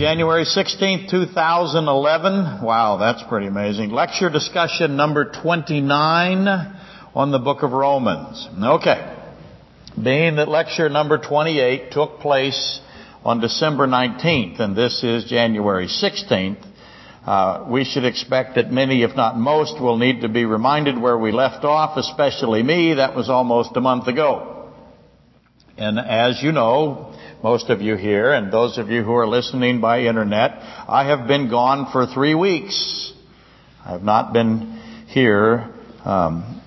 January 16, 2011. Wow, that's pretty amazing. Lecture discussion number 29 on the book of Romans. Okay. Being that lecture number 28 took place on December 19th, and this is January 16th, uh, we should expect that many, if not most, will need to be reminded where we left off, especially me. That was almost a month ago. And as you know, most of you here, and those of you who are listening by internet, I have been gone for three weeks. I have not been here um,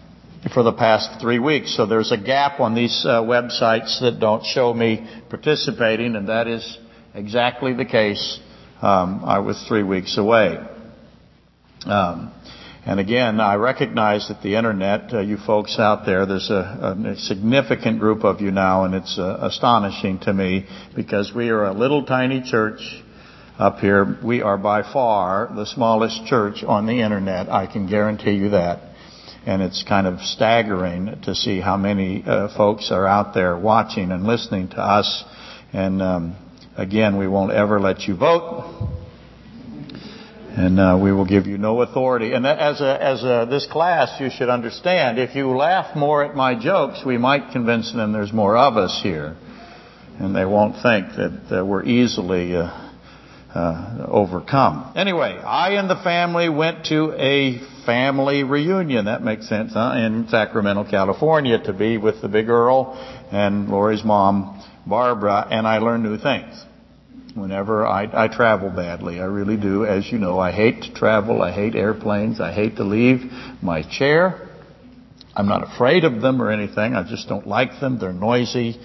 for the past three weeks. So there's a gap on these uh, websites that don't show me participating, and that is exactly the case um, I was three weeks away. Um, and again, I recognize that the internet, uh, you folks out there, there's a, a, significant group of you now, and it's uh, astonishing to me because we are a little tiny church up here. We are by far the smallest church on the internet. I can guarantee you that. And it's kind of staggering to see how many uh, folks are out there watching and listening to us. And um, Again, we won't ever let you vote. And uh, we will give you no authority. And as a, as a, this class, you should understand, if you laugh more at my jokes, we might convince them there's more of us here. And they won't think that uh, we're easily uh, uh, overcome. Anyway, I and the family went to a family reunion. That makes sense, huh? In Sacramento, California, to be with the big Earl and Lori's mom Barbara, and I learned new things. Whenever I, I travel badly, I really do. As you know, I hate to travel. I hate airplanes. I hate to leave my chair. I'm not afraid of them or anything. I just don't like them. They're noisy.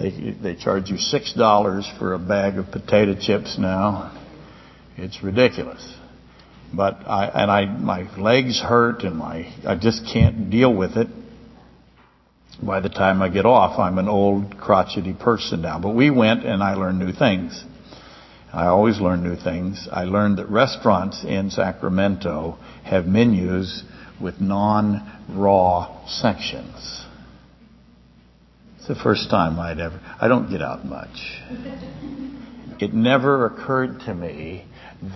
They they charge you six dollars for a bag of potato chips now. It's ridiculous. But I and I my legs hurt and my I just can't deal with it by the time I get off, I'm an old, crotchety person now. But we went and I learned new things. I always learn new things. I learned that restaurants in Sacramento have menus with non-raw sections. It's the first time I'd ever, I don't get out much. It never occurred to me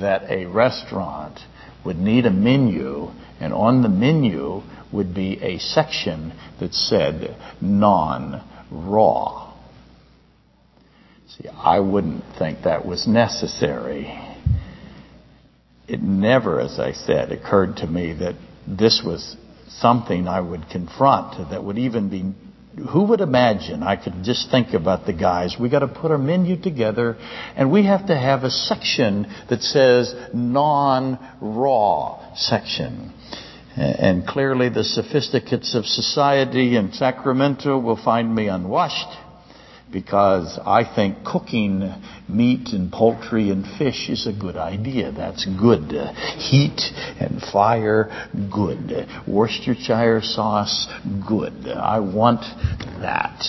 that a restaurant would need a menu and on the menu would be a section that said non-raw. I wouldn't think that was necessary. It never, as I said, occurred to me that this was something I would confront that would even be who would imagine? I could just think about the guys. We got to put our menu together and we have to have a section that says non-raw section. And clearly the sophisticates of society in Sacramento will find me unwashed because I think cooking meat and poultry and fish is a good idea. That's good. Heat and fire, good. Worcestershire sauce, good. I want that.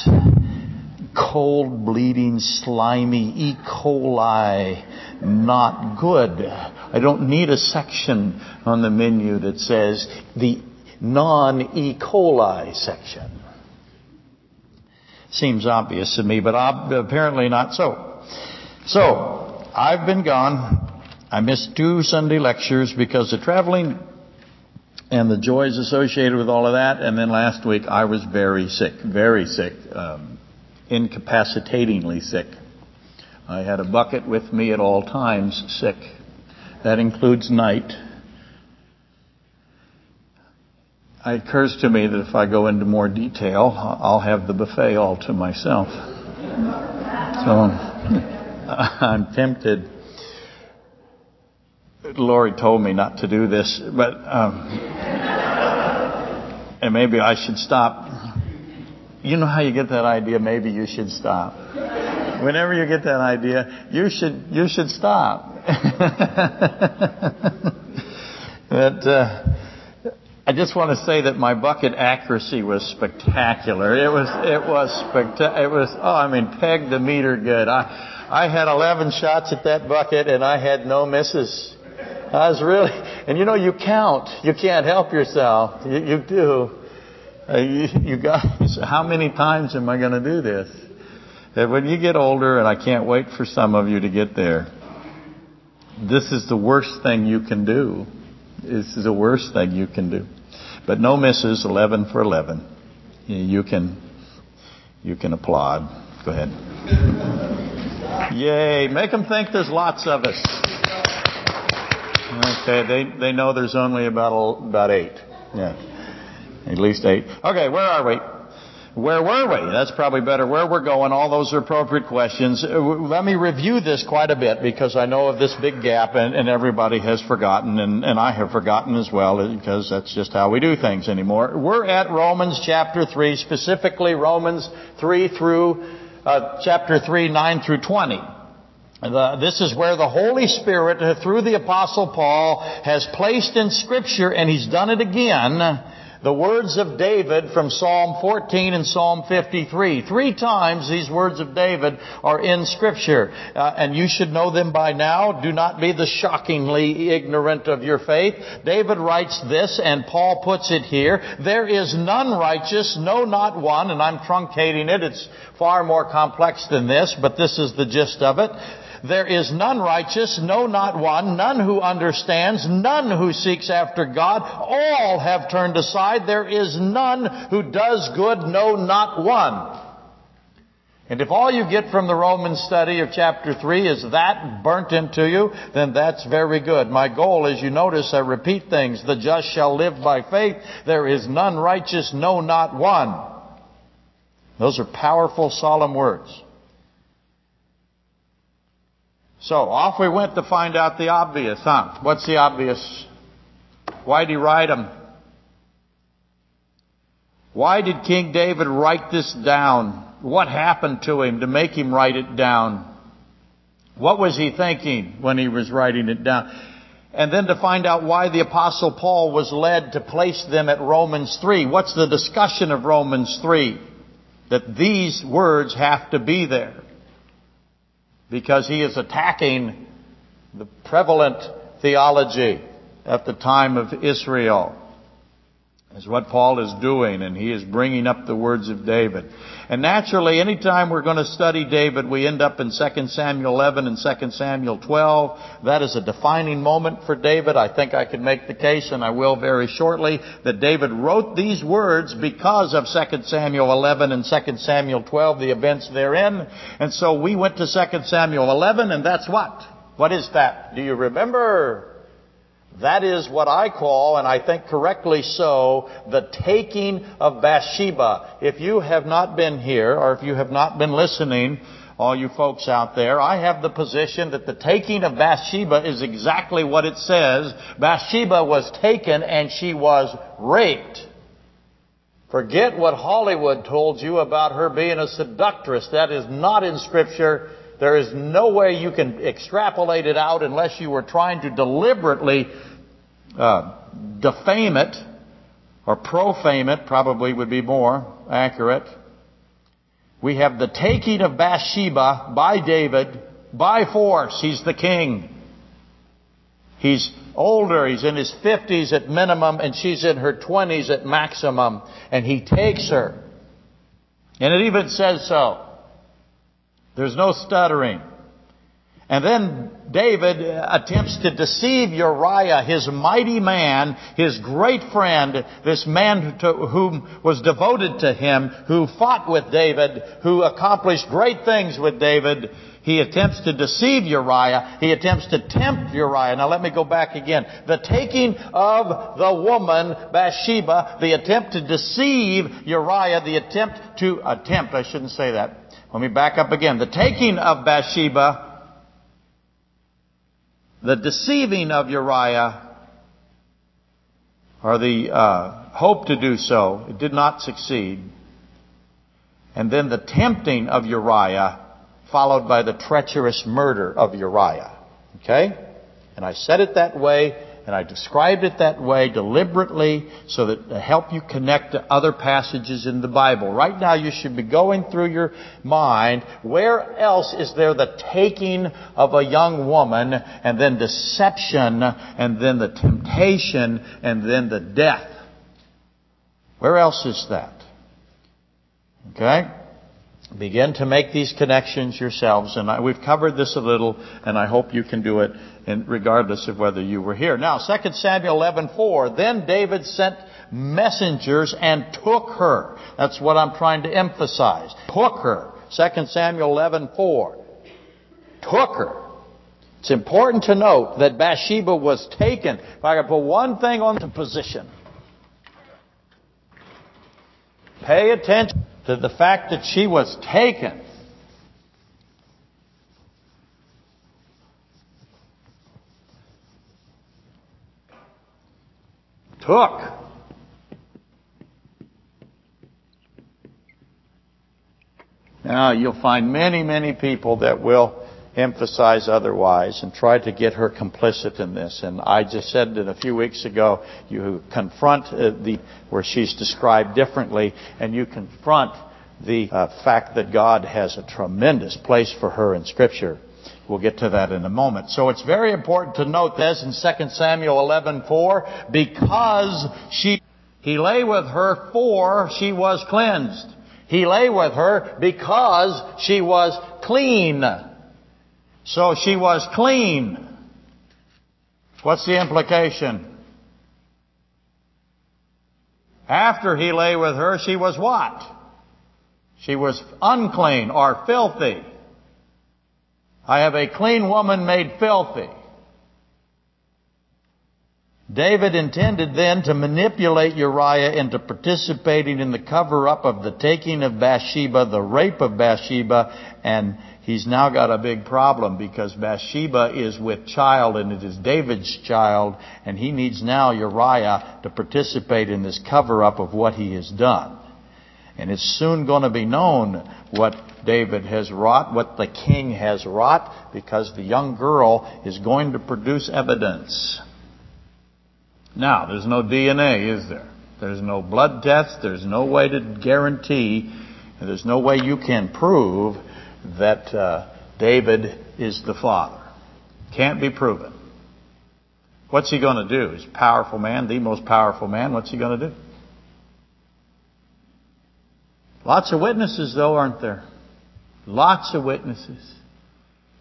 Cold, bleeding, slimy E. coli, not good. I don't need a section on the menu that says the non-E. coli section. Seems obvious to me, but apparently not so. So, I've been gone. I missed two Sunday lectures because of traveling and the joys associated with all of that. And then last week I was very sick, very sick, um, incapacitatingly sick. I had a bucket with me at all times, sick. That includes night. It occurs to me that if I go into more detail, I'll have the buffet all to myself. So I'm tempted. Lori told me not to do this, but um, and maybe I should stop. You know how you get that idea? Maybe you should stop. Whenever you get that idea, you should you should stop. but uh, I just want to say that my bucket accuracy was spectacular. It was it was spectacular. It was oh I mean pegged the meter good. I I had 11 shots at that bucket and I had no misses. I was really and you know you count. You can't help yourself. You, you do. Uh, you, you guys, how many times am I going to do this? When you get older, and I can't wait for some of you to get there this is the worst thing you can do. This is the worst thing you can do. But no misses, 11 for 11. You can, you can applaud. Go ahead. Yay. Make them think there's lots of us. Okay, they, they know there's only about, about eight. Yeah. At least eight. Okay, where are we? Where were we? That's probably better. Where we're going, all those are appropriate questions. Uh, let me review this quite a bit because I know of this big gap and, and everybody has forgotten and, and I have forgotten as well because that's just how we do things anymore. We're at Romans chapter 3, specifically Romans 3 through uh, chapter 3, 9 through 20. The, this is where the Holy Spirit, uh, through the Apostle Paul, has placed in Scripture, and he's done it again, the words of David from Psalm 14 and Psalm 53. Three times these words of David are in Scripture. Uh, and you should know them by now. Do not be the shockingly ignorant of your faith. David writes this, and Paul puts it here. There is none righteous, no not one, and I'm truncating it. It's far more complex than this, but this is the gist of it. There is none righteous, no not one, none who understands, none who seeks after God. All have turned aside. There is none who does good, no not one. And if all you get from the Roman study of chapter 3 is that burnt into you, then that's very good. My goal as you notice, I repeat things. The just shall live by faith. There is none righteous, no not one. Those are powerful, solemn words. So off we went to find out the obvious, huh? What's the obvious? Why did he write them? Why did King David write this down? What happened to him to make him write it down? What was he thinking when he was writing it down? And then to find out why the apostle Paul was led to place them at Romans 3. What's the discussion of Romans 3? That these words have to be there because he is attacking the prevalent theology at the time of Israel. Is what Paul is doing, and he is bringing up the words of David. And naturally, anytime we're going to study David, we end up in 2 Samuel 11 and 2 Samuel 12. That is a defining moment for David. I think I can make the case, and I will very shortly, that David wrote these words because of 2 Samuel 11 and 2 Samuel 12, the events therein. And so we went to 2 Samuel 11, and that's what? What is that? Do you remember? That is what I call, and I think correctly so, the taking of Bathsheba. If you have not been here, or if you have not been listening, all you folks out there, I have the position that the taking of Bathsheba is exactly what it says. Bathsheba was taken and she was raped. Forget what Hollywood told you about her being a seductress. That is not in Scripture. There is no way you can extrapolate it out unless you were trying to deliberately uh, defame it, or profane it, probably would be more accurate. We have the taking of Bathsheba by David by force. He's the king. He's older, he's in his 50s at minimum, and she's in her 20s at maximum, and he takes her. And it even says so. There's no stuttering. And then David attempts to deceive Uriah, his mighty man, his great friend, this man to whom was devoted to him, who fought with David, who accomplished great things with David. He attempts to deceive Uriah. He attempts to tempt Uriah. Now let me go back again. The taking of the woman, Bathsheba, the attempt to deceive Uriah, the attempt to attempt, I shouldn't say that. Let me back up again. The taking of Bathsheba, the deceiving of Uriah, or the uh, hope to do so, it did not succeed. And then the tempting of Uriah, followed by the treacherous murder of Uriah. Okay? And I said it that way and I described it that way deliberately so that to help you connect to other passages in the Bible. Right now you should be going through your mind, where else is there the taking of a young woman and then deception and then the temptation and then the death? Where else is that? Okay? Begin to make these connections yourselves, and I, we've covered this a little, and I hope you can do it in, regardless of whether you were here. Now, 2 Samuel 11:4. Then David sent messengers and took her. That's what I'm trying to emphasize. Took her. 2 Samuel 11:4. Took her. It's important to note that Bathsheba was taken. If I could put one thing on the position, pay attention to the fact that she was taken. Took. Now you'll find many, many people that will emphasize otherwise and try to get her complicit in this. And I just said that a few weeks ago, you confront uh, the, where she's described differently, and you confront the uh, fact that God has a tremendous place for her in Scripture. We'll get to that in a moment. So it's very important to note this in 2 Samuel 11:4 because she he lay with her for she was cleansed. He lay with her because she was clean. So she was clean. What's the implication? After he lay with her, she was what? She was unclean or filthy. I have a clean woman made filthy. David intended then to manipulate Uriah into participating in the cover up of the taking of Bathsheba, the rape of Bathsheba, and he's now got a big problem because Bathsheba is with child and it is David's child and he needs now Uriah to participate in this cover up of what he has done. And it's soon going to be known what David has wrought, what the king has wrought, because the young girl is going to produce evidence. Now, there's no DNA, is there? There's no blood test. There's no way to guarantee, and there's no way you can prove that uh, David is the father. Can't be proven. What's he going to do? He's a powerful man, the most powerful man. What's he going to do? Lots of witnesses, though, aren't there? Lots of witnesses.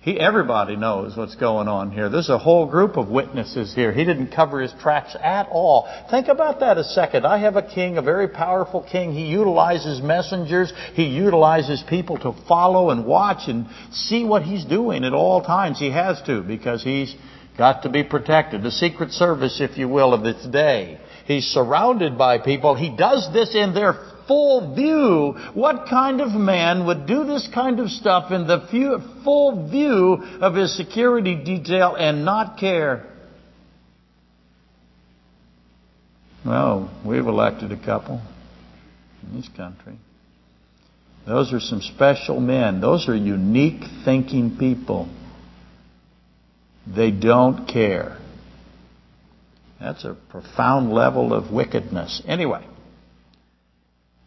He, everybody knows what's going on here. There's a whole group of witnesses here. He didn't cover his tracks at all. Think about that a second. I have a king, a very powerful king. He utilizes messengers. He utilizes people to follow and watch and see what he's doing at all times. He has to because he's got to be protected. The Secret Service, if you will, of this day. He's surrounded by people. He does this in their full view. What kind of man would do this kind of stuff in the few, full view of his security detail and not care? Well, we've elected a couple in this country. Those are some special men. Those are unique thinking people. They don't care. That's a profound level of wickedness. Anyway,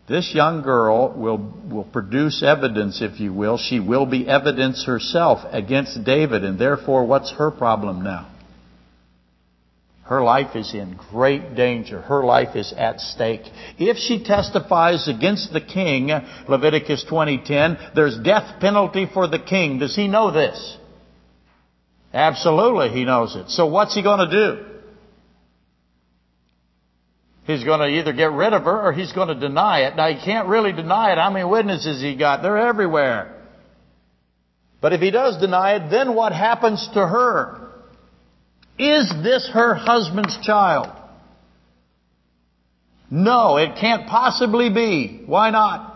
this young girl will, will produce evidence, if you will. She will be evidence herself against David, and therefore, what's her problem now? Her life is in great danger. Her life is at stake. If she testifies against the king, Leviticus 20:10, there's death penalty for the king. Does he know this? Absolutely, he knows it. So what's he going to do? He's going to either get rid of her or he's going to deny it. Now, he can't really deny it. How many witnesses he got? They're everywhere. But if he does deny it, then what happens to her? Is this her husband's child? No, it can't possibly be. Why not?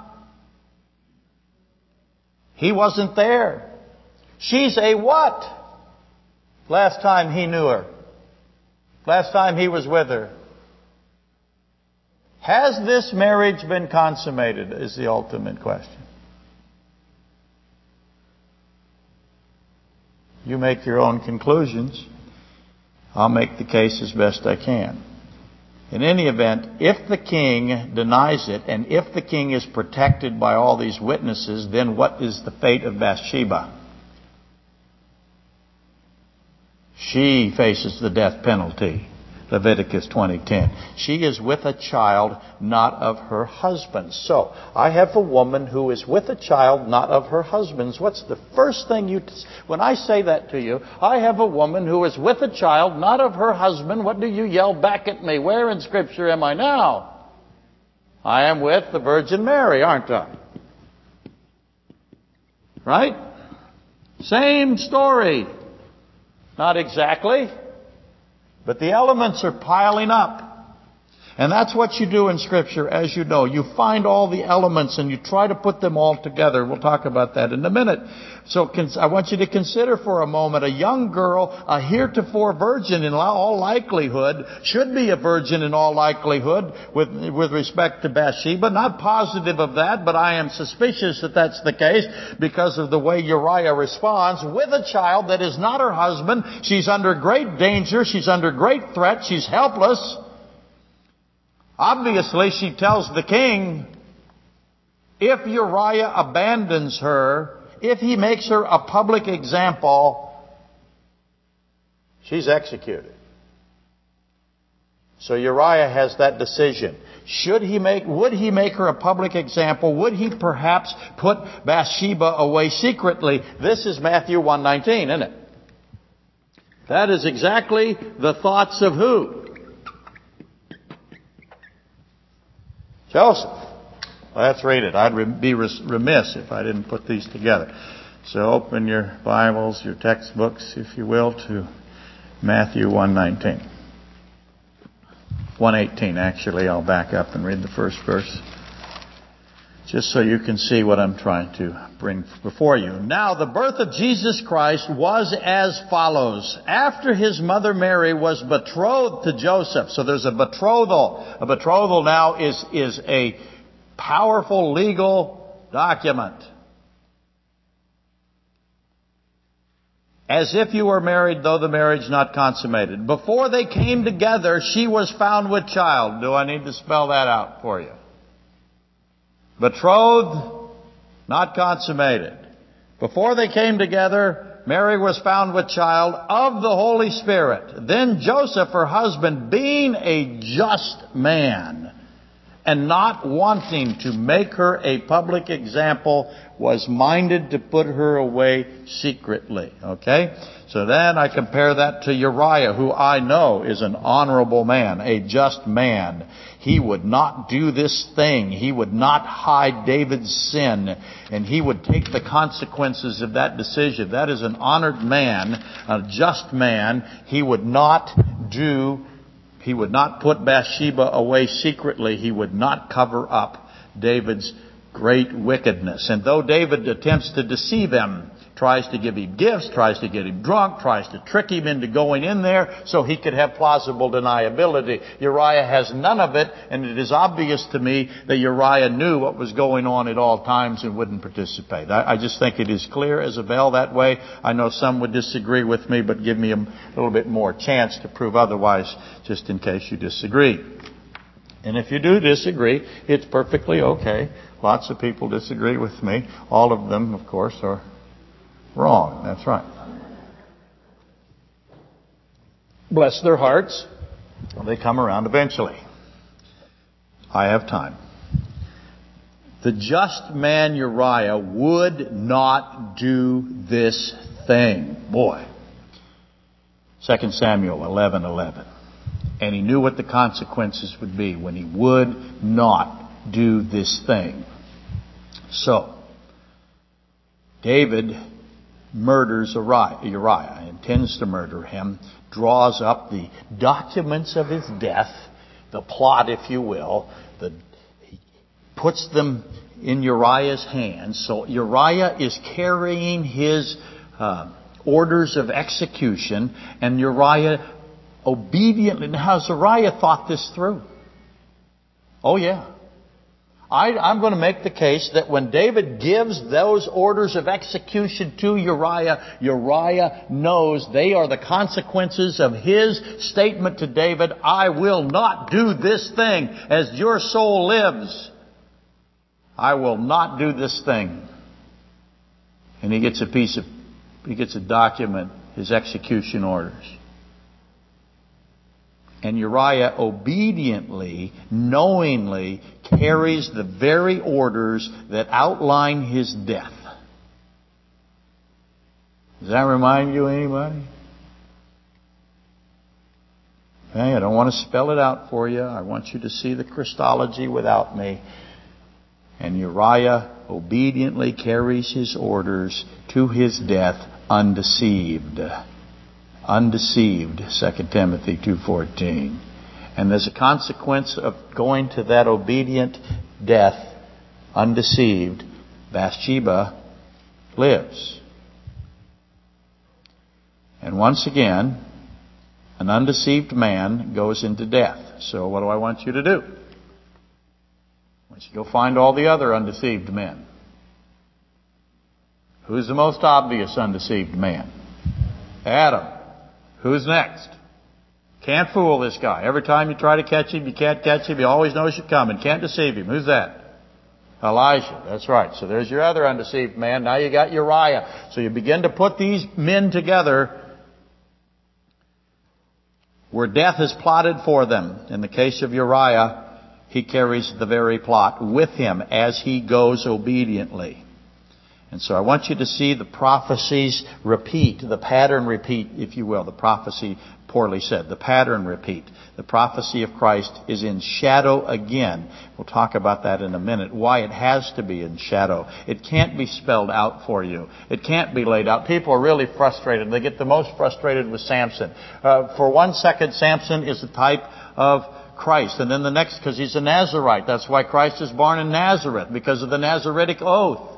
He wasn't there. She's a what? Last time he knew her. Last time he was with her. Has this marriage been consummated? Is the ultimate question. You make your own conclusions. I'll make the case as best I can. In any event, if the king denies it, and if the king is protected by all these witnesses, then what is the fate of Bathsheba? She faces the death penalty. Leviticus 20:10. She is with a child not of her husband. So, I have a woman who is with a child not of her husband's. What's the first thing you when I say that to you, I have a woman who is with a child not of her husband, what do you yell back at me? Where in scripture am I now? I am with the Virgin Mary, aren't I? Right? Same story. Not exactly. But the elements are piling up. And that's what you do in Scripture, as you know. You find all the elements and you try to put them all together. We'll talk about that in a minute. So I want you to consider for a moment a young girl, a heretofore virgin in all likelihood, should be a virgin in all likelihood with, with respect to Bathsheba. Not positive of that, but I am suspicious that that's the case because of the way Uriah responds with a child that is not her husband. She's under great danger. She's under great threat. She's helpless. Obviously, she tells the king, if Uriah abandons her, if he makes her a public example, she's executed. So Uriah has that decision. Should he make, would he make her a public example? Would he perhaps put Bathsheba away secretly? This is Matthew 119, isn't it? That is exactly the thoughts of who? Joseph. Let's read it. I'd be remiss if I didn't put these together. So open your Bibles, your textbooks, if you will, to Matthew 119. 118, actually. I'll back up and read the first verse just so you can see what I'm trying to bring before you. Now, the birth of Jesus Christ was as follows. After his mother Mary was betrothed to Joseph, so there's a betrothal. A betrothal now is, is a powerful legal document. As if you were married, though the marriage not consummated. Before they came together, she was found with child. Do I need to spell that out for you? Betrothed, not consummated. Before they came together, Mary was found with child of the Holy Spirit. Then Joseph, her husband, being a just man and not wanting to make her a public example, was minded to put her away secretly. Okay? So then I compare that to Uriah, who I know is an honorable man, a just man. He would not do this thing. He would not hide David's sin, and he would take the consequences of that decision. That is an honored man, a just man. He would not do, he would not put Bathsheba away secretly. He would not cover up David's great wickedness. And though David attempts to deceive him, tries to give him gifts, tries to get him drunk, tries to trick him into going in there so he could have plausible deniability. Uriah has none of it, and it is obvious to me that Uriah knew what was going on at all times and wouldn't participate. I, I just think it is clear as a bell that way. I know some would disagree with me, but give me a little bit more chance to prove otherwise, just in case you disagree. And if you do disagree, it's perfectly okay. Lots of people disagree with me. All of them, of course, are Wrong. That's right. Bless their hearts. They come around eventually. I have time. The just man Uriah would not do this thing. Boy. 2 Samuel 11 11. And he knew what the consequences would be when he would not do this thing. So, David murders Uriah, intends to murder him, draws up the documents of his death, the plot, if you will, the, he puts them in Uriah's hands. So Uriah is carrying his uh, orders of execution, and Uriah obediently. Now, has Uriah thought this through? Oh, yeah. I, am going to make the case that when David gives those orders of execution to Uriah, Uriah knows they are the consequences of his statement to David, I will not do this thing as your soul lives. I will not do this thing. And he gets a piece of, he gets a document, his execution orders. And Uriah obediently, knowingly carries the very orders that outline his death. Does that remind you anybody? Okay, I don't want to spell it out for you. I want you to see the Christology without me. And Uriah obediently carries his orders to his death undeceived. Undeceived, 2 Timothy 2.14. And as a consequence of going to that obedient death, undeceived, Bathsheba lives. And once again, an undeceived man goes into death. So what do I want you to do? I want you to go find all the other undeceived men. Who's the most obvious undeceived man? Adam. Who's next? Can't fool this guy. Every time you try to catch him, you can't catch him. He always knows you're coming. Can't deceive him. Who's that? Elijah. That's right. So there's your other undeceived man. Now you got Uriah. So you begin to put these men together where death is plotted for them. In the case of Uriah, he carries the very plot with him as he goes obediently. And so I want you to see the prophecies repeat, the pattern repeat, if you will. The prophecy, poorly said, the pattern repeat. The prophecy of Christ is in shadow again. We'll talk about that in a minute. Why it has to be in shadow. It can't be spelled out for you. It can't be laid out. People are really frustrated. They get the most frustrated with Samson. Uh, for one second, Samson is a type of Christ. And then the next, because he's a Nazarite. That's why Christ is born in Nazareth, because of the Nazaritic oath.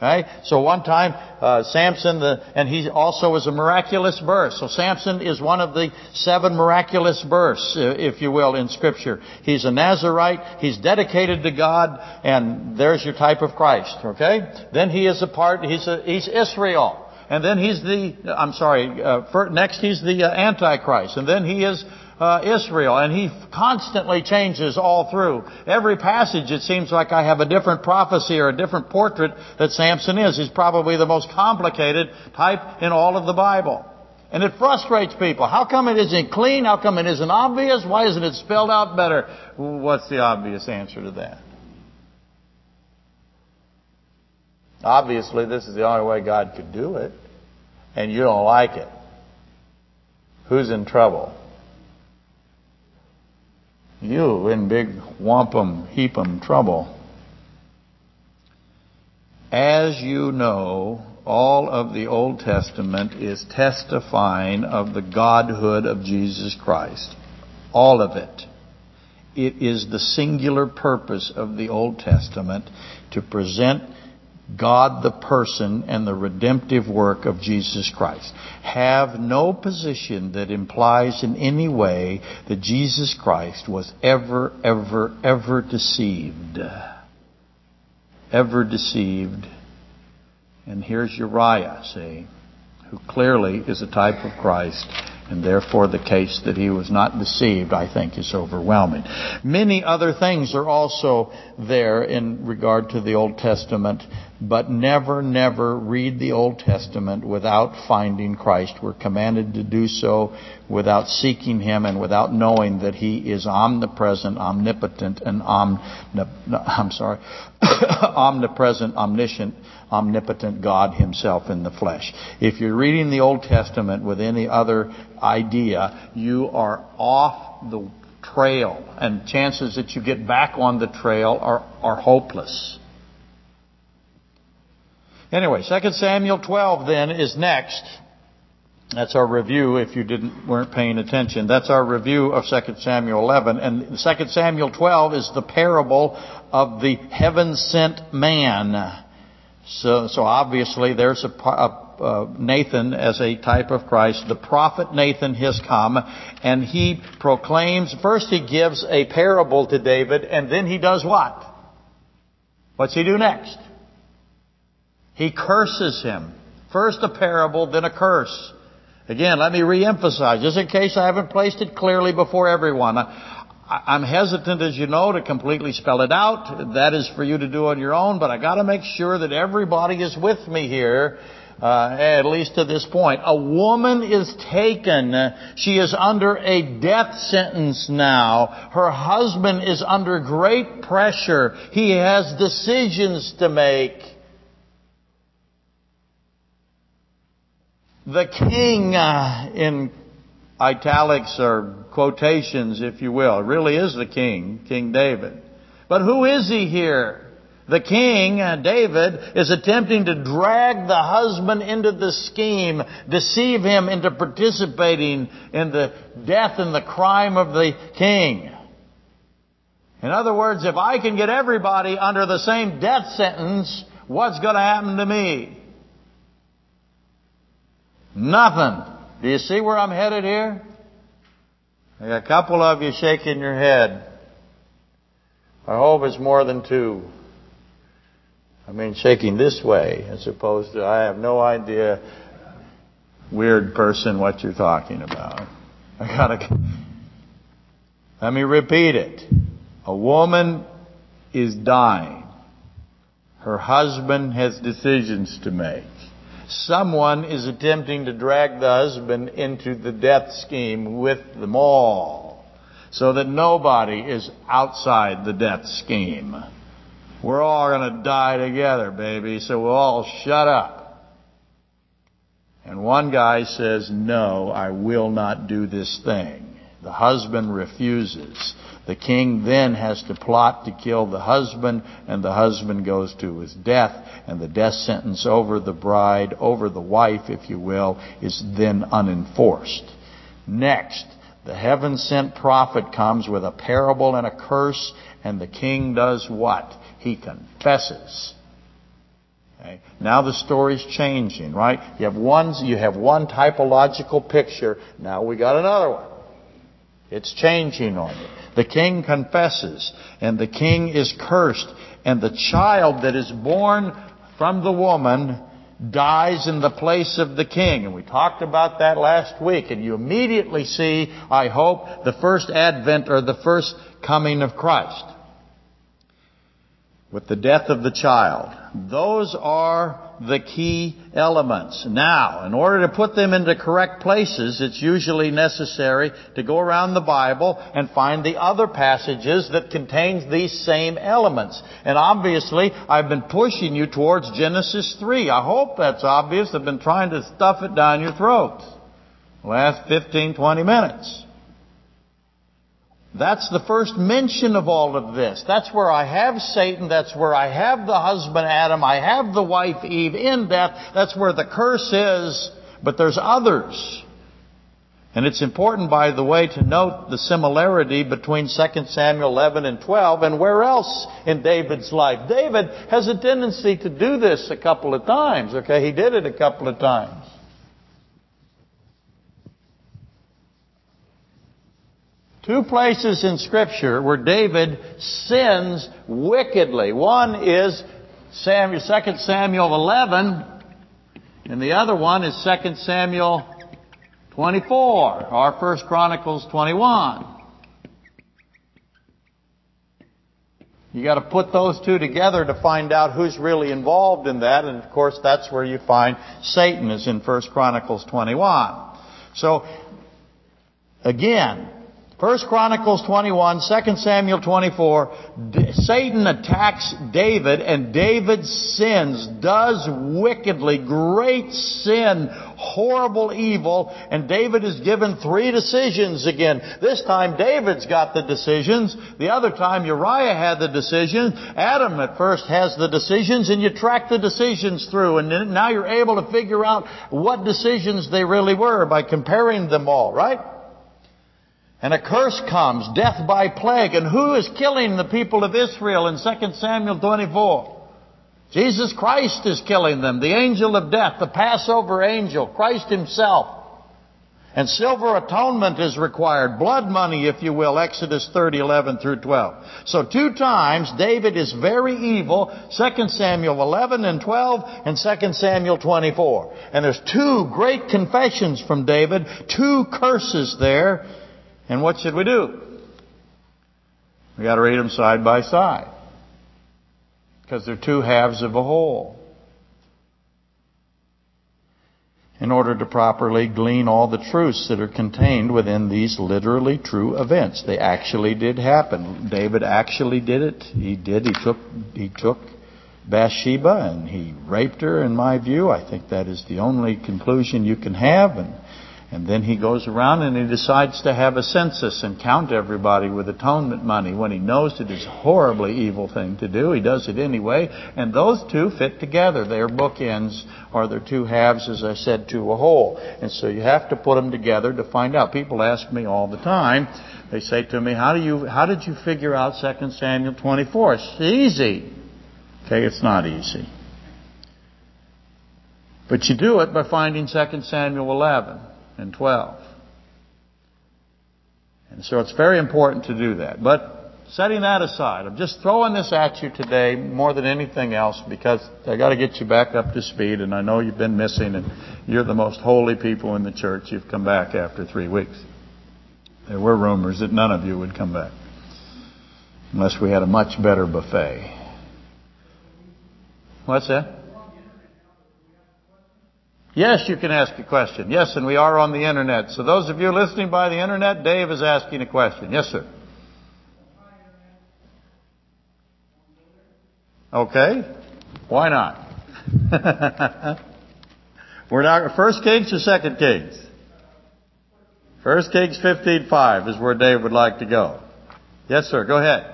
Right? So one time, uh, Samson, the, and he also was a miraculous birth. So Samson is one of the seven miraculous births, if you will, in Scripture. He's a Nazarite. He's dedicated to God, and there's your type of Christ. Okay? Then he is a part. He's a, he's Israel. And then he's the, I'm sorry, uh, for, next he's the uh, Antichrist. And then he is uh, Israel, and he constantly changes all through. Every passage, it seems like I have a different prophecy or a different portrait that Samson is. He's probably the most complicated type in all of the Bible. And it frustrates people. How come it isn't clean? How come it isn't obvious? Why isn't it spelled out better? What's the obvious answer to that? Obviously, this is the only way God could do it, and you don't like it. Who's in trouble? You in big wampum heapum trouble. As you know, all of the Old Testament is testifying of the Godhood of Jesus Christ. All of it. It is the singular purpose of the Old Testament to present God the person and the redemptive work of Jesus Christ. Have no position that implies in any way that Jesus Christ was ever, ever, ever deceived. Ever deceived. And here's Uriah, see, who clearly is a type of Christ and therefore the case that he was not deceived, I think, is overwhelming. Many other things are also there in regard to the Old Testament, but never, never read the Old Testament without finding Christ. We're commanded to do so without seeking Him and without knowing that He is omnipresent, omnipotent, and om, I'm sorry, omnipresent, omniscient, omnipotent God Himself in the flesh. If you're reading the Old Testament with any other idea, you are off the trail, and chances that you get back on the trail are, are hopeless. Anyway, 2 Samuel 12 then is next. That's our review if you didn't weren't paying attention. That's our review of 2 Samuel 11 and 2 Samuel 12 is the parable of the heaven sent man. So so obviously there's a, a Nathan as a type of Christ. The prophet Nathan has come and he proclaims, first he gives a parable to David and then he does what? What's he do next? He curses him. First a parable, then a curse. Again, let me reemphasize, just in case I haven't placed it clearly before everyone. I'm hesitant, as you know, to completely spell it out. That is for you to do on your own, but I gotta make sure that everybody is with me here uh, at least to this point. A woman is taken. She is under a death sentence now. Her husband is under great pressure. He has decisions to make. The king, uh, in italics or quotations, if you will, really is the king, King David. But who is he here? The king, uh, David, is attempting to drag the husband into the scheme, deceive him into participating in the death and the crime of the king. In other words, if I can get everybody under the same death sentence, what's going to happen to me? Nothing. Do you see where I'm headed here? I got a couple of you shaking your head. I hope it's more than two. I mean, shaking this way as opposed to, I have no idea, weird person, what you're talking about. I gotta, let me repeat it. A woman is dying. Her husband has decisions to make. Someone is attempting to drag the husband into the death scheme with them all so that nobody is outside the death scheme. We're all going to die together, baby, so we'll all shut up. And one guy says, no, I will not do this thing. The husband refuses. The king then has to plot to kill the husband, and the husband goes to his death, and the death sentence over the bride, over the wife, if you will, is then unenforced. Next, the heaven sent prophet comes with a parable and a curse, and the king does what? He confesses. Okay. Now the story's changing, right? You have one, you have one typological picture. Now we got another one. It's changing on you. The king confesses, and the king is cursed, and the child that is born from the woman dies in the place of the king. And we talked about that last week, and you immediately see, I hope, the first advent or the first coming of Christ. With the death of the child. Those are the key elements. Now, in order to put them into correct places, it's usually necessary to go around the Bible and find the other passages that contains these same elements. And obviously, I've been pushing you towards Genesis 3. I hope that's obvious. I've been trying to stuff it down your throat. Last 15, 20 minutes. That's the first mention of all of this. That's where I have Satan. That's where I have the husband Adam. I have the wife Eve in death. That's where the curse is. But there's others. And it's important, by the way, to note the similarity between 2 Samuel 11 and 12 and where else in David's life. David has a tendency to do this a couple of times, okay? He did it a couple of times. Two places in Scripture where David sins wickedly. One is Samuel, 2 Samuel 11, and the other one is 2 Samuel 24, or 1 Chronicles 21. You got to put those two together to find out who's really involved in that, and of course that's where you find Satan is in 1 Chronicles 21. So, again, First Chronicles 21, 2 Samuel 24, Satan attacks David and David sins, does wickedly, great sin, horrible evil, and David is given three decisions again. This time David's got the decisions. The other time Uriah had the decision. Adam at first has the decisions and you track the decisions through and now you're able to figure out what decisions they really were by comparing them all, right? And a curse comes, death by plague. And who is killing the people of Israel in 2 Samuel 24? Jesus Christ is killing them. The angel of death, the Passover angel, Christ himself. And silver atonement is required. Blood money, if you will. Exodus 30, 11 through 12. So two times David is very evil. 2 Samuel 11 and 12 and 2 Samuel 24. And there's two great confessions from David. Two curses there. And what should we do? We got to read them side by side. Because they're two halves of a whole. in order to properly glean all the truths that are contained within these literally true events. They actually did happen. David actually did it. He did. He took, he took Bathsheba and he raped her in my view. I think that is the only conclusion you can have and and then he goes around and he decides to have a census and count everybody with atonement money when he knows it is a horribly evil thing to do. He does it anyway. And those two fit together. They are bookends or they're two halves, as I said, to a whole. And so you have to put them together to find out. People ask me all the time. They say to me, how do you, how did you figure out 2 Samuel 24? It's easy. Okay, it's not easy. But you do it by finding 2 Samuel 11 and 12. And so it's very important to do that. But setting that aside, I'm just throwing this at you today more than anything else because I got to get you back up to speed and I know you've been missing and you're the most holy people in the church. You've come back after three weeks. There were rumors that none of you would come back unless we had a much better buffet. What's that? Yes, you can ask a question. Yes, and we are on the internet. So those of you listening by the internet, Dave is asking a question. Yes, sir. Okay. Why not? We're not First Kings or Second Kings? First Kings fifteen five is where Dave would like to go. Yes, sir. Go ahead.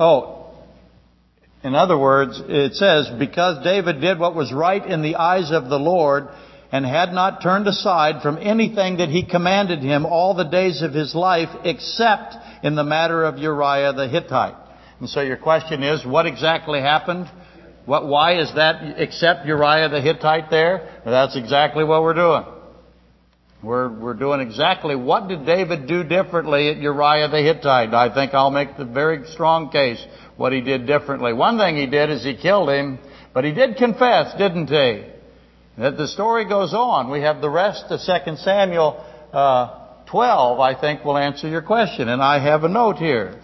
Oh, in other words, it says, because David did what was right in the eyes of the Lord and had not turned aside from anything that he commanded him all the days of his life except in the matter of Uriah the Hittite. And so your question is, what exactly happened? What, why is that except Uriah the Hittite there? Well, that's exactly what we're doing. We're, we're doing exactly what did David do differently at Uriah the Hittite? I think I'll make the very strong case what he did differently. One thing he did is he killed him, but he did confess, didn't he? That the story goes on. We have the rest of 2 Samuel uh, 12, I think, will answer your question. And I have a note here.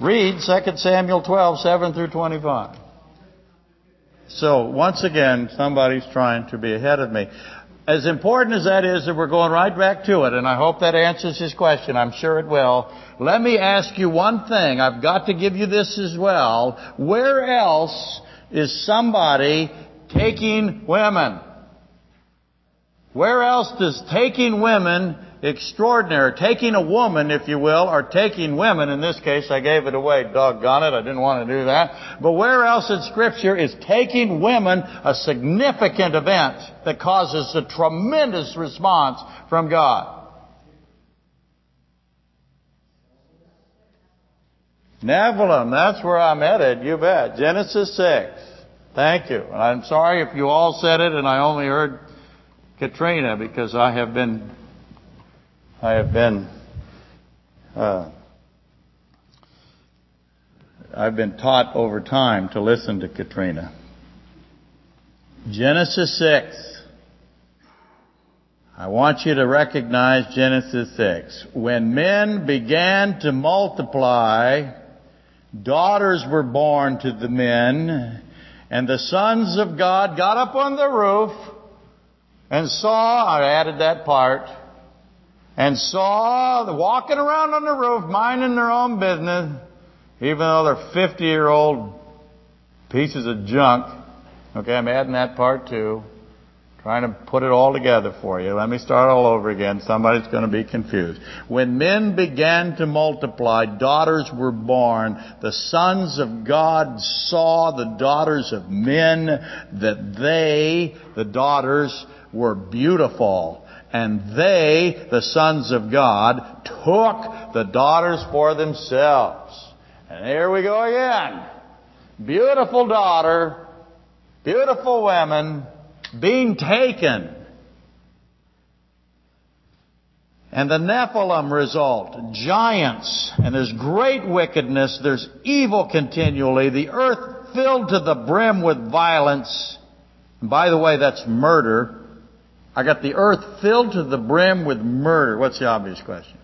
Read 2 Samuel 12, 7 through 25. So, once again, somebody's trying to be ahead of me. As important as that is that we're going right back to it, and I hope that answers his question. I'm sure it will. Let me ask you one thing. I've got to give you this as well. Where else is somebody taking women? Where else does taking women extraordinary. Taking a woman, if you will, or taking women, in this case I gave it away, doggone it, I didn't want to do that. But where else in scripture is taking women a significant event that causes a tremendous response from God? Nephilim, that's where I'm headed, you bet. Genesis 6. Thank you. I'm sorry if you all said it and I only heard Katrina because I have been I have been uh, I've been taught over time to listen to Katrina. Genesis 6. I want you to recognize Genesis 6. When men began to multiply, daughters were born to the men, and the sons of God got up on the roof and saw, I added that part, and saw the walking around on the roof, minding their own business, even though they're 50 year old pieces of junk. Okay, I'm adding that part too. Trying to put it all together for you. Let me start all over again. Somebody's going to be confused. When men began to multiply, daughters were born. The sons of God saw the daughters of men that they, the daughters, were beautiful and they, the sons of God, took the daughters for themselves. And here we go again. Beautiful daughter, beautiful women, being taken. And the Nephilim result, giants, and there's great wickedness, there's evil continually, the earth filled to the brim with violence. And by the way, that's murder. I got the earth filled to the brim with murder. What's the obvious question?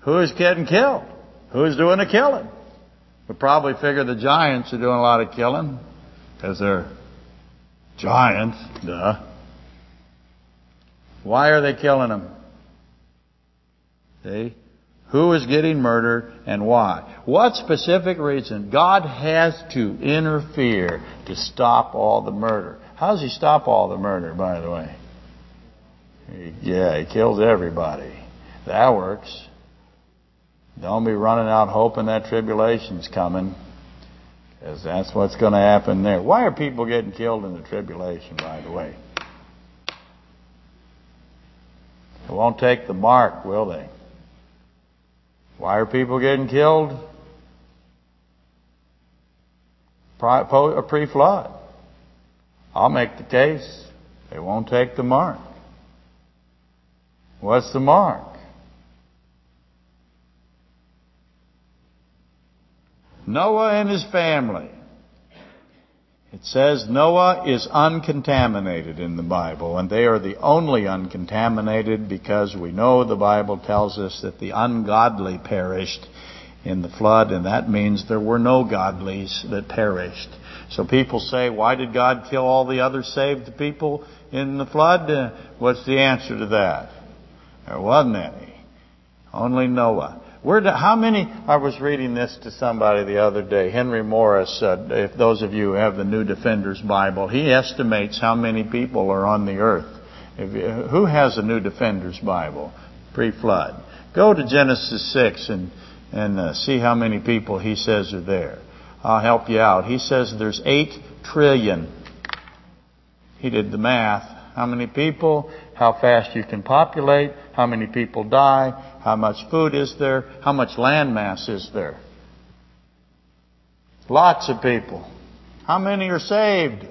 Who is getting killed? Who's doing the killing? We probably figure the giants are doing a lot of killing because they're giants, duh. Why are they killing them? See? Who is getting murdered and why? What specific reason? God has to interfere to stop all the murder. How does he stop all the murder, by the way? Yeah, he kills everybody. That works. Don't be running out hoping that tribulation's coming. Because that's what's going to happen there. Why are people getting killed in the tribulation, by the way? They won't take the mark, will they? Why are people getting killed? A pre-flood. I'll make the case. They won't take the mark. What's the mark? Noah and his family. It says Noah is uncontaminated in the Bible, and they are the only uncontaminated because we know the Bible tells us that the ungodly perished in the flood, and that means there were no godlies that perished. So people say, why did God kill all the other saved people in the flood? Uh, what's the answer to that? There wasn't any. Only Noah. How many? I was reading this to somebody the other day. Henry Morris, uh, if those of you have the New Defenders Bible, he estimates how many people are on the earth. If, who has a New Defenders Bible pre-flood? Go to Genesis six and and uh, see how many people he says are there. I'll help you out. He says there's eight trillion. He did the math. How many people? How fast you can populate? How many people die? How much food is there? How much land mass is there? Lots of people. How many are saved?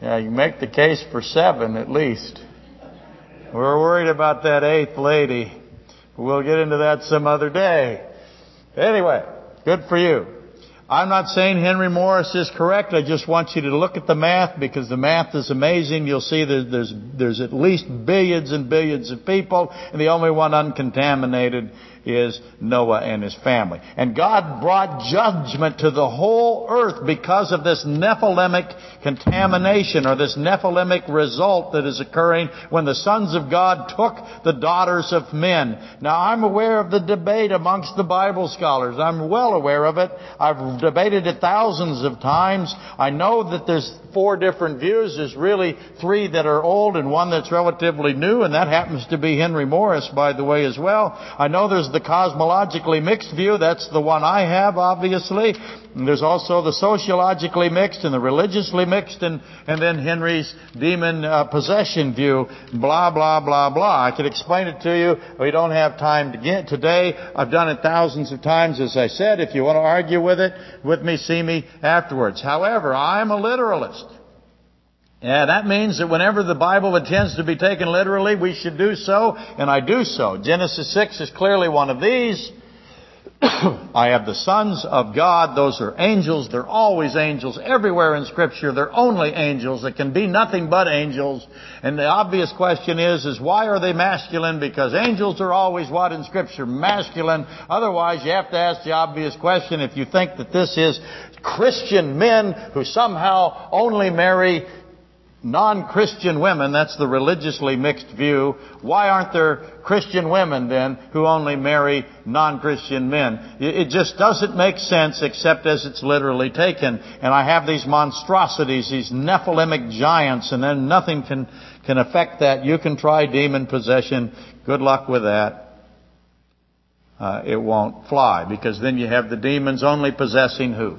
Yeah, you make the case for seven at least. We're worried about that eighth lady. We'll get into that some other day. Anyway, good for you. I'm not saying Henry Morris is correct. I just want you to look at the math because the math is amazing. You'll see that there's, there's at least billions and billions of people and the only one uncontaminated is Noah and his family. And God brought judgment to the whole earth because of this Nephilimic contamination or this Nephilimic result that is occurring when the sons of God took the daughters of men. Now I'm aware of the debate amongst the Bible scholars. I'm well aware of it. I've debated it thousands of times. I know that there's four different views. There's really three that are old and one that's relatively new, and that happens to be Henry Morris, by the way, as well. I know there's the cosmologically mixed view. That's the one I have, obviously. And there's also the sociologically mixed and the religiously mixed, and, and then Henry's demon uh, possession view. Blah, blah, blah, blah. I could explain it to you. We don't have time to get today. I've done it thousands of times, as I said. If you want to argue with it, with me, see me afterwards. However, I'm a literalist. Yeah, that means that whenever the Bible intends to be taken literally, we should do so, and I do so. Genesis 6 is clearly one of these. I have the sons of God. Those are angels. They're always angels. Everywhere in Scripture, they're only angels. They can be nothing but angels. And the obvious question is, is why are they masculine? Because angels are always what in Scripture? Masculine. Otherwise, you have to ask the obvious question if you think that this is Christian men who somehow only marry non-Christian women, that's the religiously mixed view. Why aren't there Christian women then who only marry non-Christian men? It just doesn't make sense except as it's literally taken. And I have these monstrosities, these Nephilimic giants, and then nothing can, can affect that. You can try demon possession. Good luck with that. Uh, it won't fly because then you have the demons only possessing who?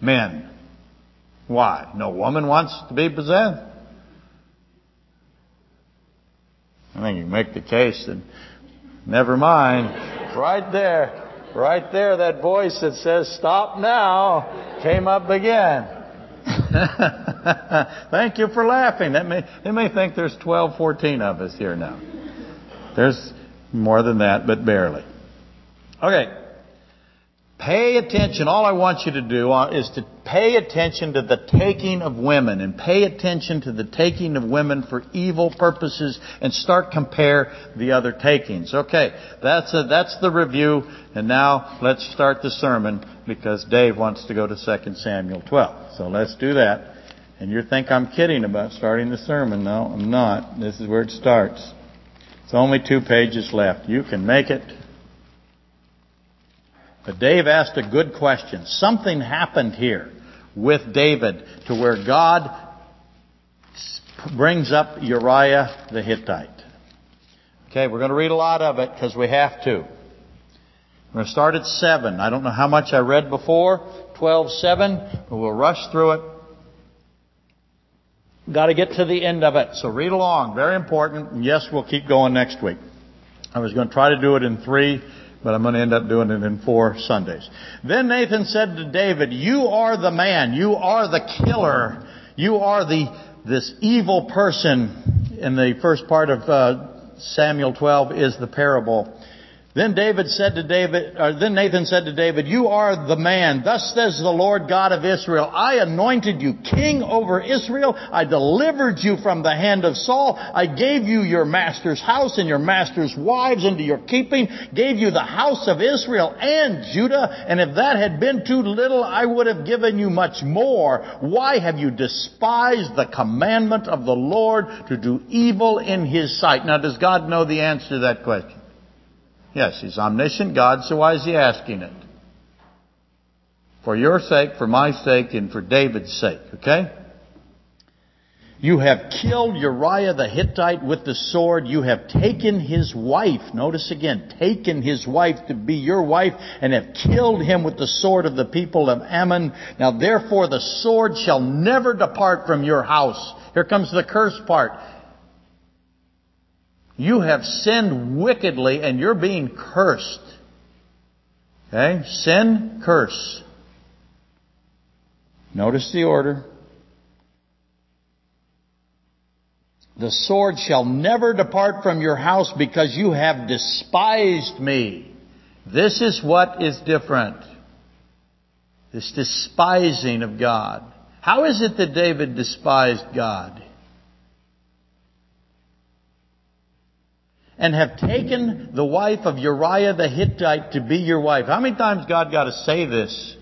Men. Why? No woman wants to be possessed. I think you make the case that, never mind. Right there. Right there, that voice that says, stop now, came up again. Thank you for laughing. That may, they may think there's 12, 14 of us here now. There's more than that, but barely. Okay. Pay attention. All I want you to do uh, is to pay attention to the taking of women and pay attention to the taking of women for evil purposes and start compare the other takings. Okay, that's a, that's the review. And now let's start the sermon because Dave wants to go to 2 Samuel 12. So let's do that. And you think I'm kidding about starting the sermon. No, I'm not. This is where it starts. It's only two pages left. You can make it. But Dave asked a good question. Something happened here with David to where God brings up Uriah the Hittite. Okay, we're going to read a lot of it because we have to. We're going to start at 7. I don't know how much I read before, 12, 7, but we'll rush through it. Got to get to the end of it, so read along. Very important. And yes, we'll keep going next week. I was going to try to do it in three but I'm going to end up doing it in four Sundays. Then Nathan said to David, you are the man, you are the killer, you are the, this evil person. In the first part of uh, Samuel 12 is the parable then David said to David, or then Nathan said to David, you are the man. Thus says the Lord God of Israel, I anointed you king over Israel. I delivered you from the hand of Saul. I gave you your master's house and your master's wives into your keeping, gave you the house of Israel and Judah. And if that had been too little, I would have given you much more. Why have you despised the commandment of the Lord to do evil in his sight? Now does God know the answer to that question? Yes, He's omniscient God, so why is He asking it? For your sake, for my sake, and for David's sake, okay? You have killed Uriah the Hittite with the sword. You have taken his wife. Notice again, taken his wife to be your wife and have killed him with the sword of the people of Ammon. Now therefore the sword shall never depart from your house. Here comes the curse part. You have sinned wickedly and you're being cursed. Okay? Sin, curse. Notice the order. The sword shall never depart from your house because you have despised me. This is what is different. This despising of God. How is it that David despised God? And have taken the wife of Uriah the Hittite to be your wife. How many times God got to say this?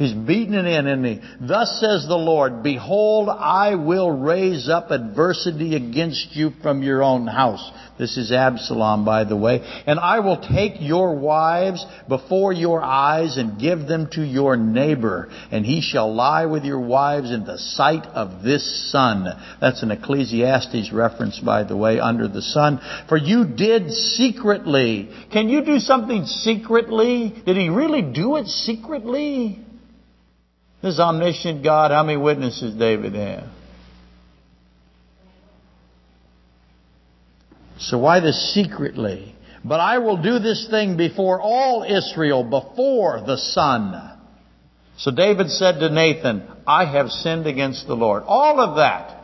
He's beaten it in, isn't he? Thus says the Lord, Behold, I will raise up adversity against you from your own house. This is Absalom, by the way. And I will take your wives before your eyes and give them to your neighbor. And he shall lie with your wives in the sight of this sun. That's an Ecclesiastes reference, by the way, under the sun. For you did secretly. Can you do something secretly? Did he really do it secretly? This omniscient God, how many witnesses David have? So why the secretly? But I will do this thing before all Israel, before the sun. So David said to Nathan, I have sinned against the Lord. All of that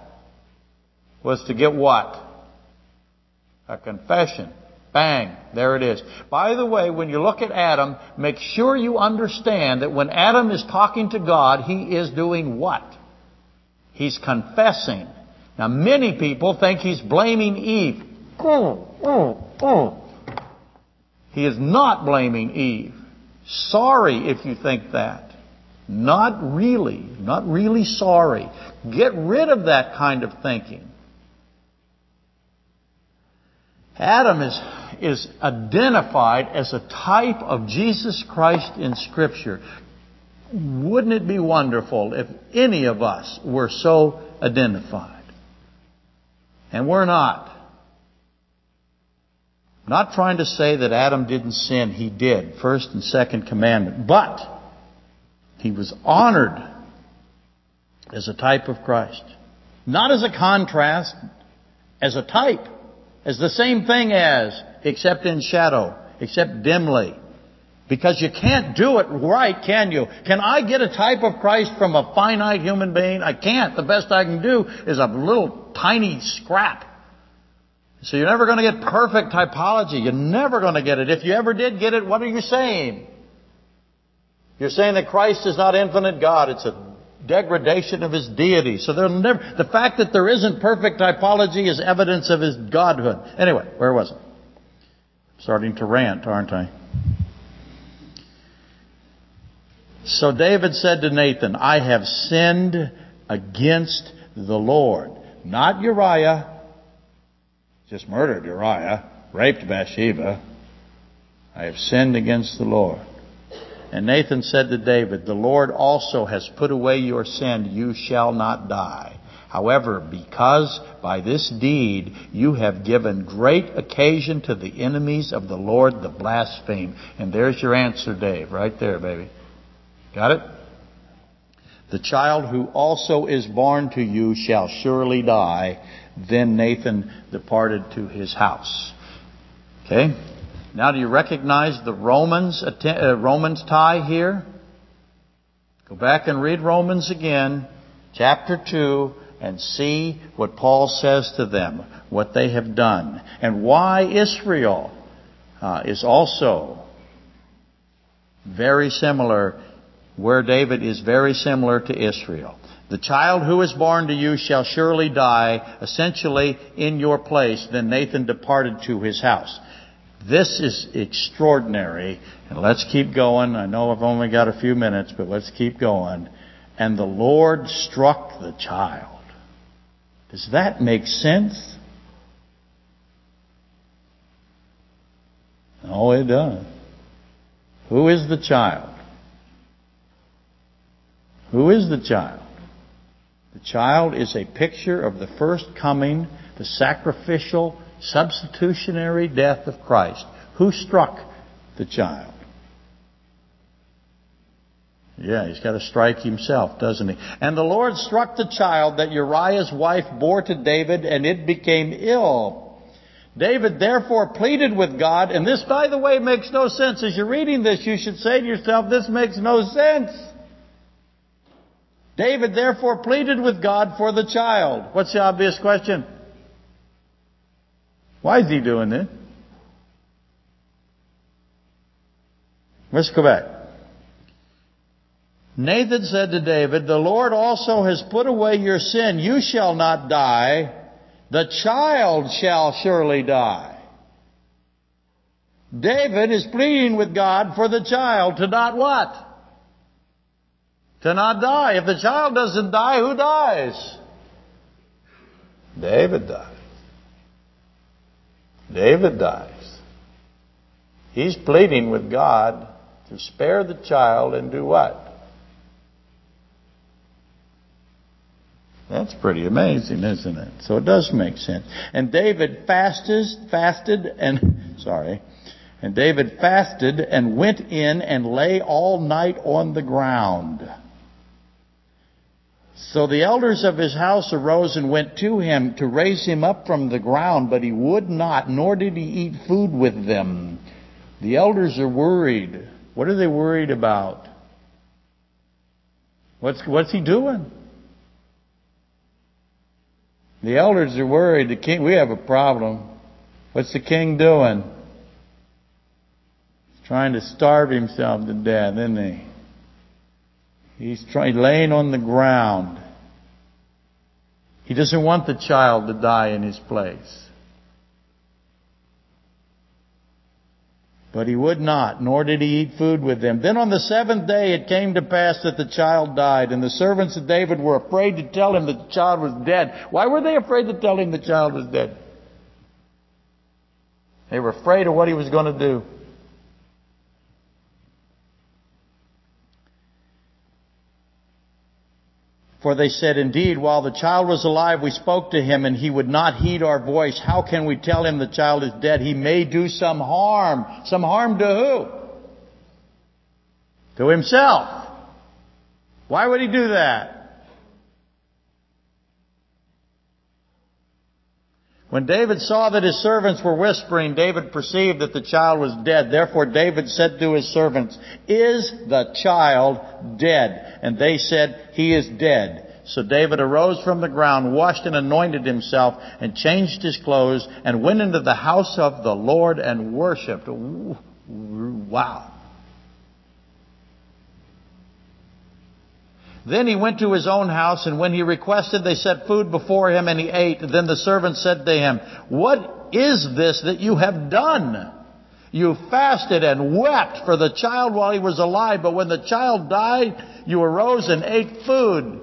was to get what? A confession. Bang. There it is. By the way, when you look at Adam, make sure you understand that when Adam is talking to God, he is doing what? He's confessing. Now many people think he's blaming Eve. Mm, mm, mm. He is not blaming Eve. Sorry if you think that. Not really. Not really sorry. Get rid of that kind of thinking. Adam is is identified as a type of Jesus Christ in Scripture. Wouldn't it be wonderful if any of us were so identified? And we're not. Not trying to say that Adam didn't sin. He did. First and second commandment. But he was honored as a type of Christ. Not as a contrast, as a type. As the same thing as except in shadow, except dimly. Because you can't do it right, can you? Can I get a type of Christ from a finite human being? I can't. The best I can do is a little tiny scrap. So you're never going to get perfect typology. You're never going to get it. If you ever did get it, what are you saying? You're saying that Christ is not infinite God. It's a degradation of his deity. So there'll never, the fact that there isn't perfect typology is evidence of his godhood. Anyway, where was it? Starting to rant, aren't I? So David said to Nathan, I have sinned against the Lord. Not Uriah, just murdered Uriah, raped Bathsheba. I have sinned against the Lord. And Nathan said to David, The Lord also has put away your sin. You shall not die. However, because by this deed you have given great occasion to the enemies of the Lord to blaspheme. And there's your answer, Dave, right there, baby. Got it? The child who also is born to you shall surely die. Then Nathan departed to his house. Okay? Now, do you recognize the Romans uh, Romans tie here? Go back and read Romans again, chapter 2, and see what Paul says to them, what they have done, and why Israel uh, is also very similar, where David is very similar to Israel. The child who is born to you shall surely die, essentially in your place. Then Nathan departed to his house. This is extraordinary. And let's keep going. I know I've only got a few minutes, but let's keep going. And the Lord struck the child. Does that make sense? Oh, it does. Who is the child? Who is the child? The child is a picture of the first coming, the sacrificial substitutionary death of Christ. Who struck the child? Yeah, he's got to strike himself, doesn't he? And the Lord struck the child that Uriah's wife bore to David, and it became ill. David therefore pleaded with God, and this, by the way, makes no sense. As you're reading this, you should say to yourself, this makes no sense. David therefore pleaded with God for the child. What's the obvious question? Why is he doing this? Let's go back. Nathan said to David, The Lord also has put away your sin. You shall not die. The child shall surely die. David is pleading with God for the child to not what? To not die. If the child doesn't die, who dies? David dies. David dies. He's pleading with God to spare the child and do what? That's pretty amazing, isn't it? So it does make sense. And David fasted, fasted and, sorry, and David fasted and went in and lay all night on the ground. So the elders of his house arose and went to him to raise him up from the ground, but he would not, nor did he eat food with them. The elders are worried. What are they worried about? What's, what's he doing? The elders are worried. The king, we have a problem. What's the king doing? He's trying to starve himself to death, isn't he? He's trying, laying on the ground. He doesn't want the child to die in his place. But he would not, nor did he eat food with them. Then on the seventh day it came to pass that the child died, and the servants of David were afraid to tell him that the child was dead. Why were they afraid to tell him the child was dead? They were afraid of what he was going to do. For they said, Indeed, while the child was alive, we spoke to him and he would not heed our voice. How can we tell him the child is dead? He may do some harm. Some harm to who? To himself. Why would he do that? When David saw that his servants were whispering, David perceived that the child was dead. Therefore David said to his servants, Is the child dead? And they said, He is dead. So David arose from the ground, washed and anointed himself, and changed his clothes, and went into the house of the Lord and worshipped. Wow. Then he went to his own house, and when he requested, they set food before him, and he ate. Then the servant said to him, What is this that you have done? You fasted and wept for the child while he was alive, but when the child died, you arose and ate food.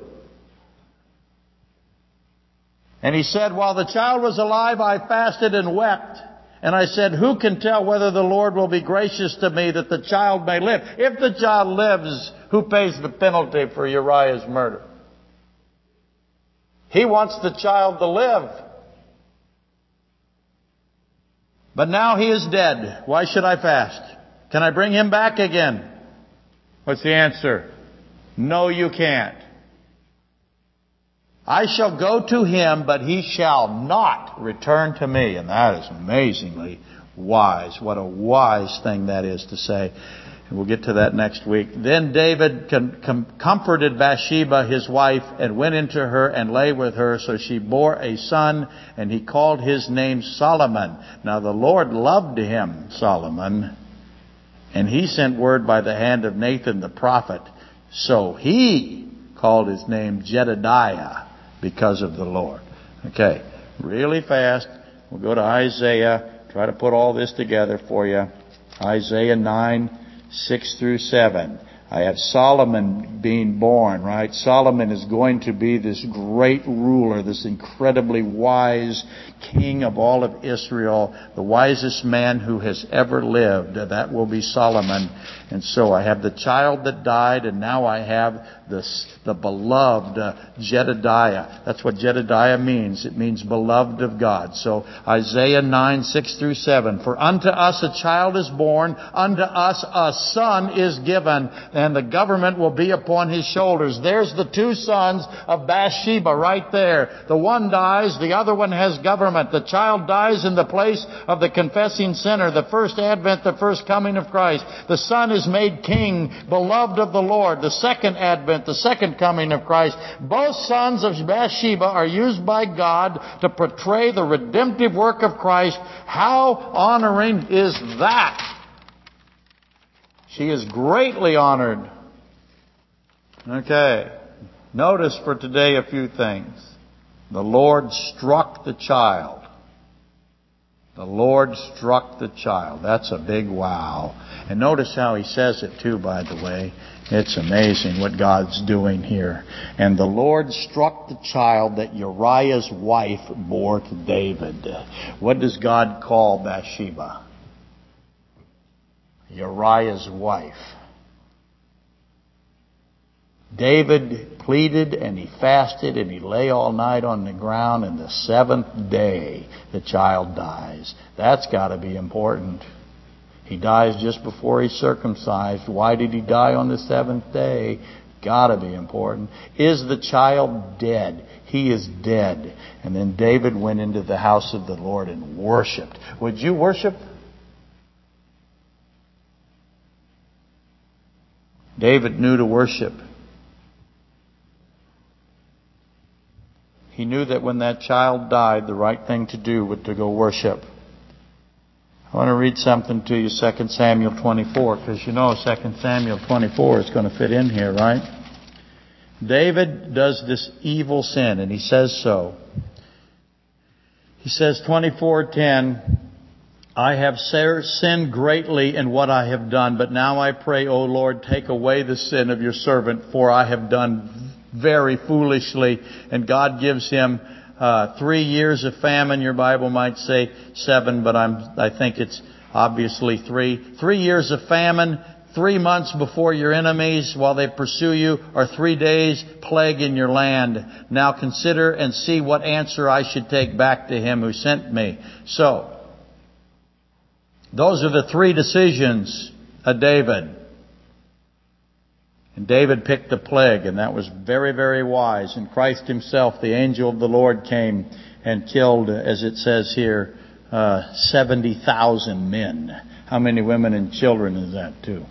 And he said, While the child was alive, I fasted and wept. And I said, Who can tell whether the Lord will be gracious to me that the child may live? If the child lives, who pays the penalty for Uriah's murder? He wants the child to live. But now he is dead. Why should I fast? Can I bring him back again? What's the answer? No, you can't. I shall go to him, but he shall not return to me. And that is amazingly wise. What a wise thing that is to say. And we'll get to that next week. Then David comforted Bathsheba, his wife, and went into her and lay with her. So she bore a son, and he called his name Solomon. Now the Lord loved him, Solomon, and he sent word by the hand of Nathan the prophet. So he called his name Jedidiah because of the Lord. Okay, really fast. We'll go to Isaiah, try to put all this together for you. Isaiah 9, 6 through 7. I have Solomon being born, right? Solomon is going to be this great ruler, this incredibly wise king of all of Israel, the wisest man who has ever lived. That will be Solomon. And so I have the child that died, and now I have this, the beloved uh, Jedidiah. That's what Jedidiah means. It means beloved of God. So Isaiah 9, 6 through 7. For unto us a child is born, unto us a son is given, and the government will be upon his shoulders. There's the two sons of Bathsheba right there. The one dies, the other one has government. The child dies in the place of the confessing sinner, the first advent, the first coming of Christ. The son is made king, beloved of the Lord. The second advent, the second coming of Christ. Both sons of Bathsheba are used by God to portray the redemptive work of Christ. How honoring is that? She is greatly honored. Okay. Notice for today a few things. The Lord struck the child. The Lord struck the child. That's a big wow. And notice how he says it too, by the way. It's amazing what God's doing here. And the Lord struck the child that Uriah's wife bore to David. What does God call Bathsheba? Uriah's wife. David pleaded and he fasted and he lay all night on the ground and the seventh day the child dies. That's gotta be important. He dies just before he's circumcised. Why did he die on the seventh day? Gotta be important. Is the child dead? He is dead. And then David went into the house of the Lord and worshiped. Would you worship? David knew to worship. He knew that when that child died, the right thing to do was to go worship. I want to read something to you, 2 Samuel 24, because you know 2 Samuel 24 is going to fit in here, right? David does this evil sin, and he says so. He says 24:10, I have sinned greatly in what I have done, but now I pray, O Lord, take away the sin of your servant, for I have done very foolishly, and God gives him uh, three years of famine. Your Bible might say seven, but I'm I think it's obviously three. Three years of famine. Three months before your enemies, while they pursue you, or three days plague in your land. Now consider and see what answer I should take back to him who sent me. So, those are the three decisions of David. And David picked the plague, and that was very, very wise. And Christ himself, the angel of the Lord, came and killed, as it says here, uh, 70,000 men. How many women and children is that, too?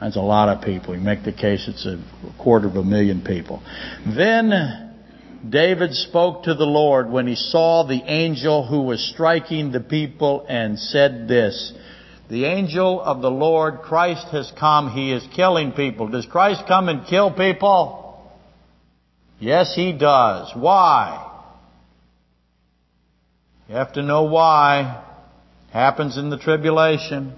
That's a lot of people. You make the case it's a quarter of a million people. Then David spoke to the Lord when he saw the angel who was striking the people and said this, the angel of the Lord, Christ has come. He is killing people. Does Christ come and kill people? Yes, He does. Why? You have to know why. Happens in the tribulation.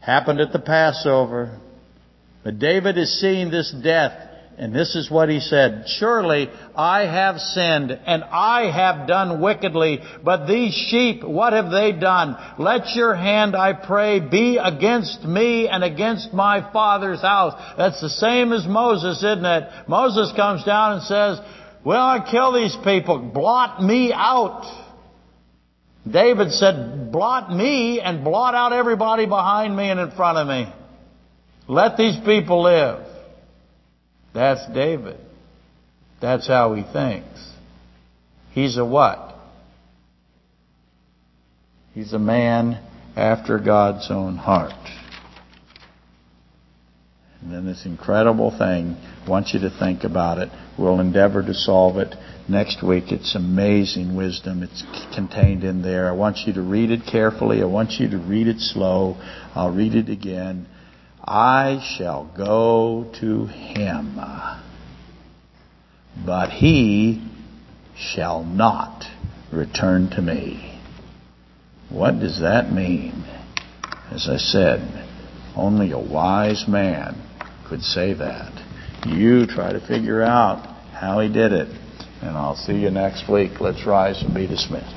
Happened at the Passover. But David is seeing this death and this is what he said, Surely I have sinned and I have done wickedly, but these sheep, what have they done? Let your hand, I pray, be against me and against my father's house. That's the same as Moses, isn't it? Moses comes down and says, Well, I kill these people. Blot me out. David said, blot me and blot out everybody behind me and in front of me. Let these people live. That's David. That's how he thinks. He's a what? He's a man after God's own heart. And then this incredible thing, I want you to think about it. We'll endeavor to solve it next week. It's amazing wisdom. It's contained in there. I want you to read it carefully. I want you to read it slow. I'll read it again. I shall go to him, but he shall not return to me. What does that mean? As I said, only a wise man could say that. You try to figure out how he did it. And I'll see you next week. Let's rise and be dismissed.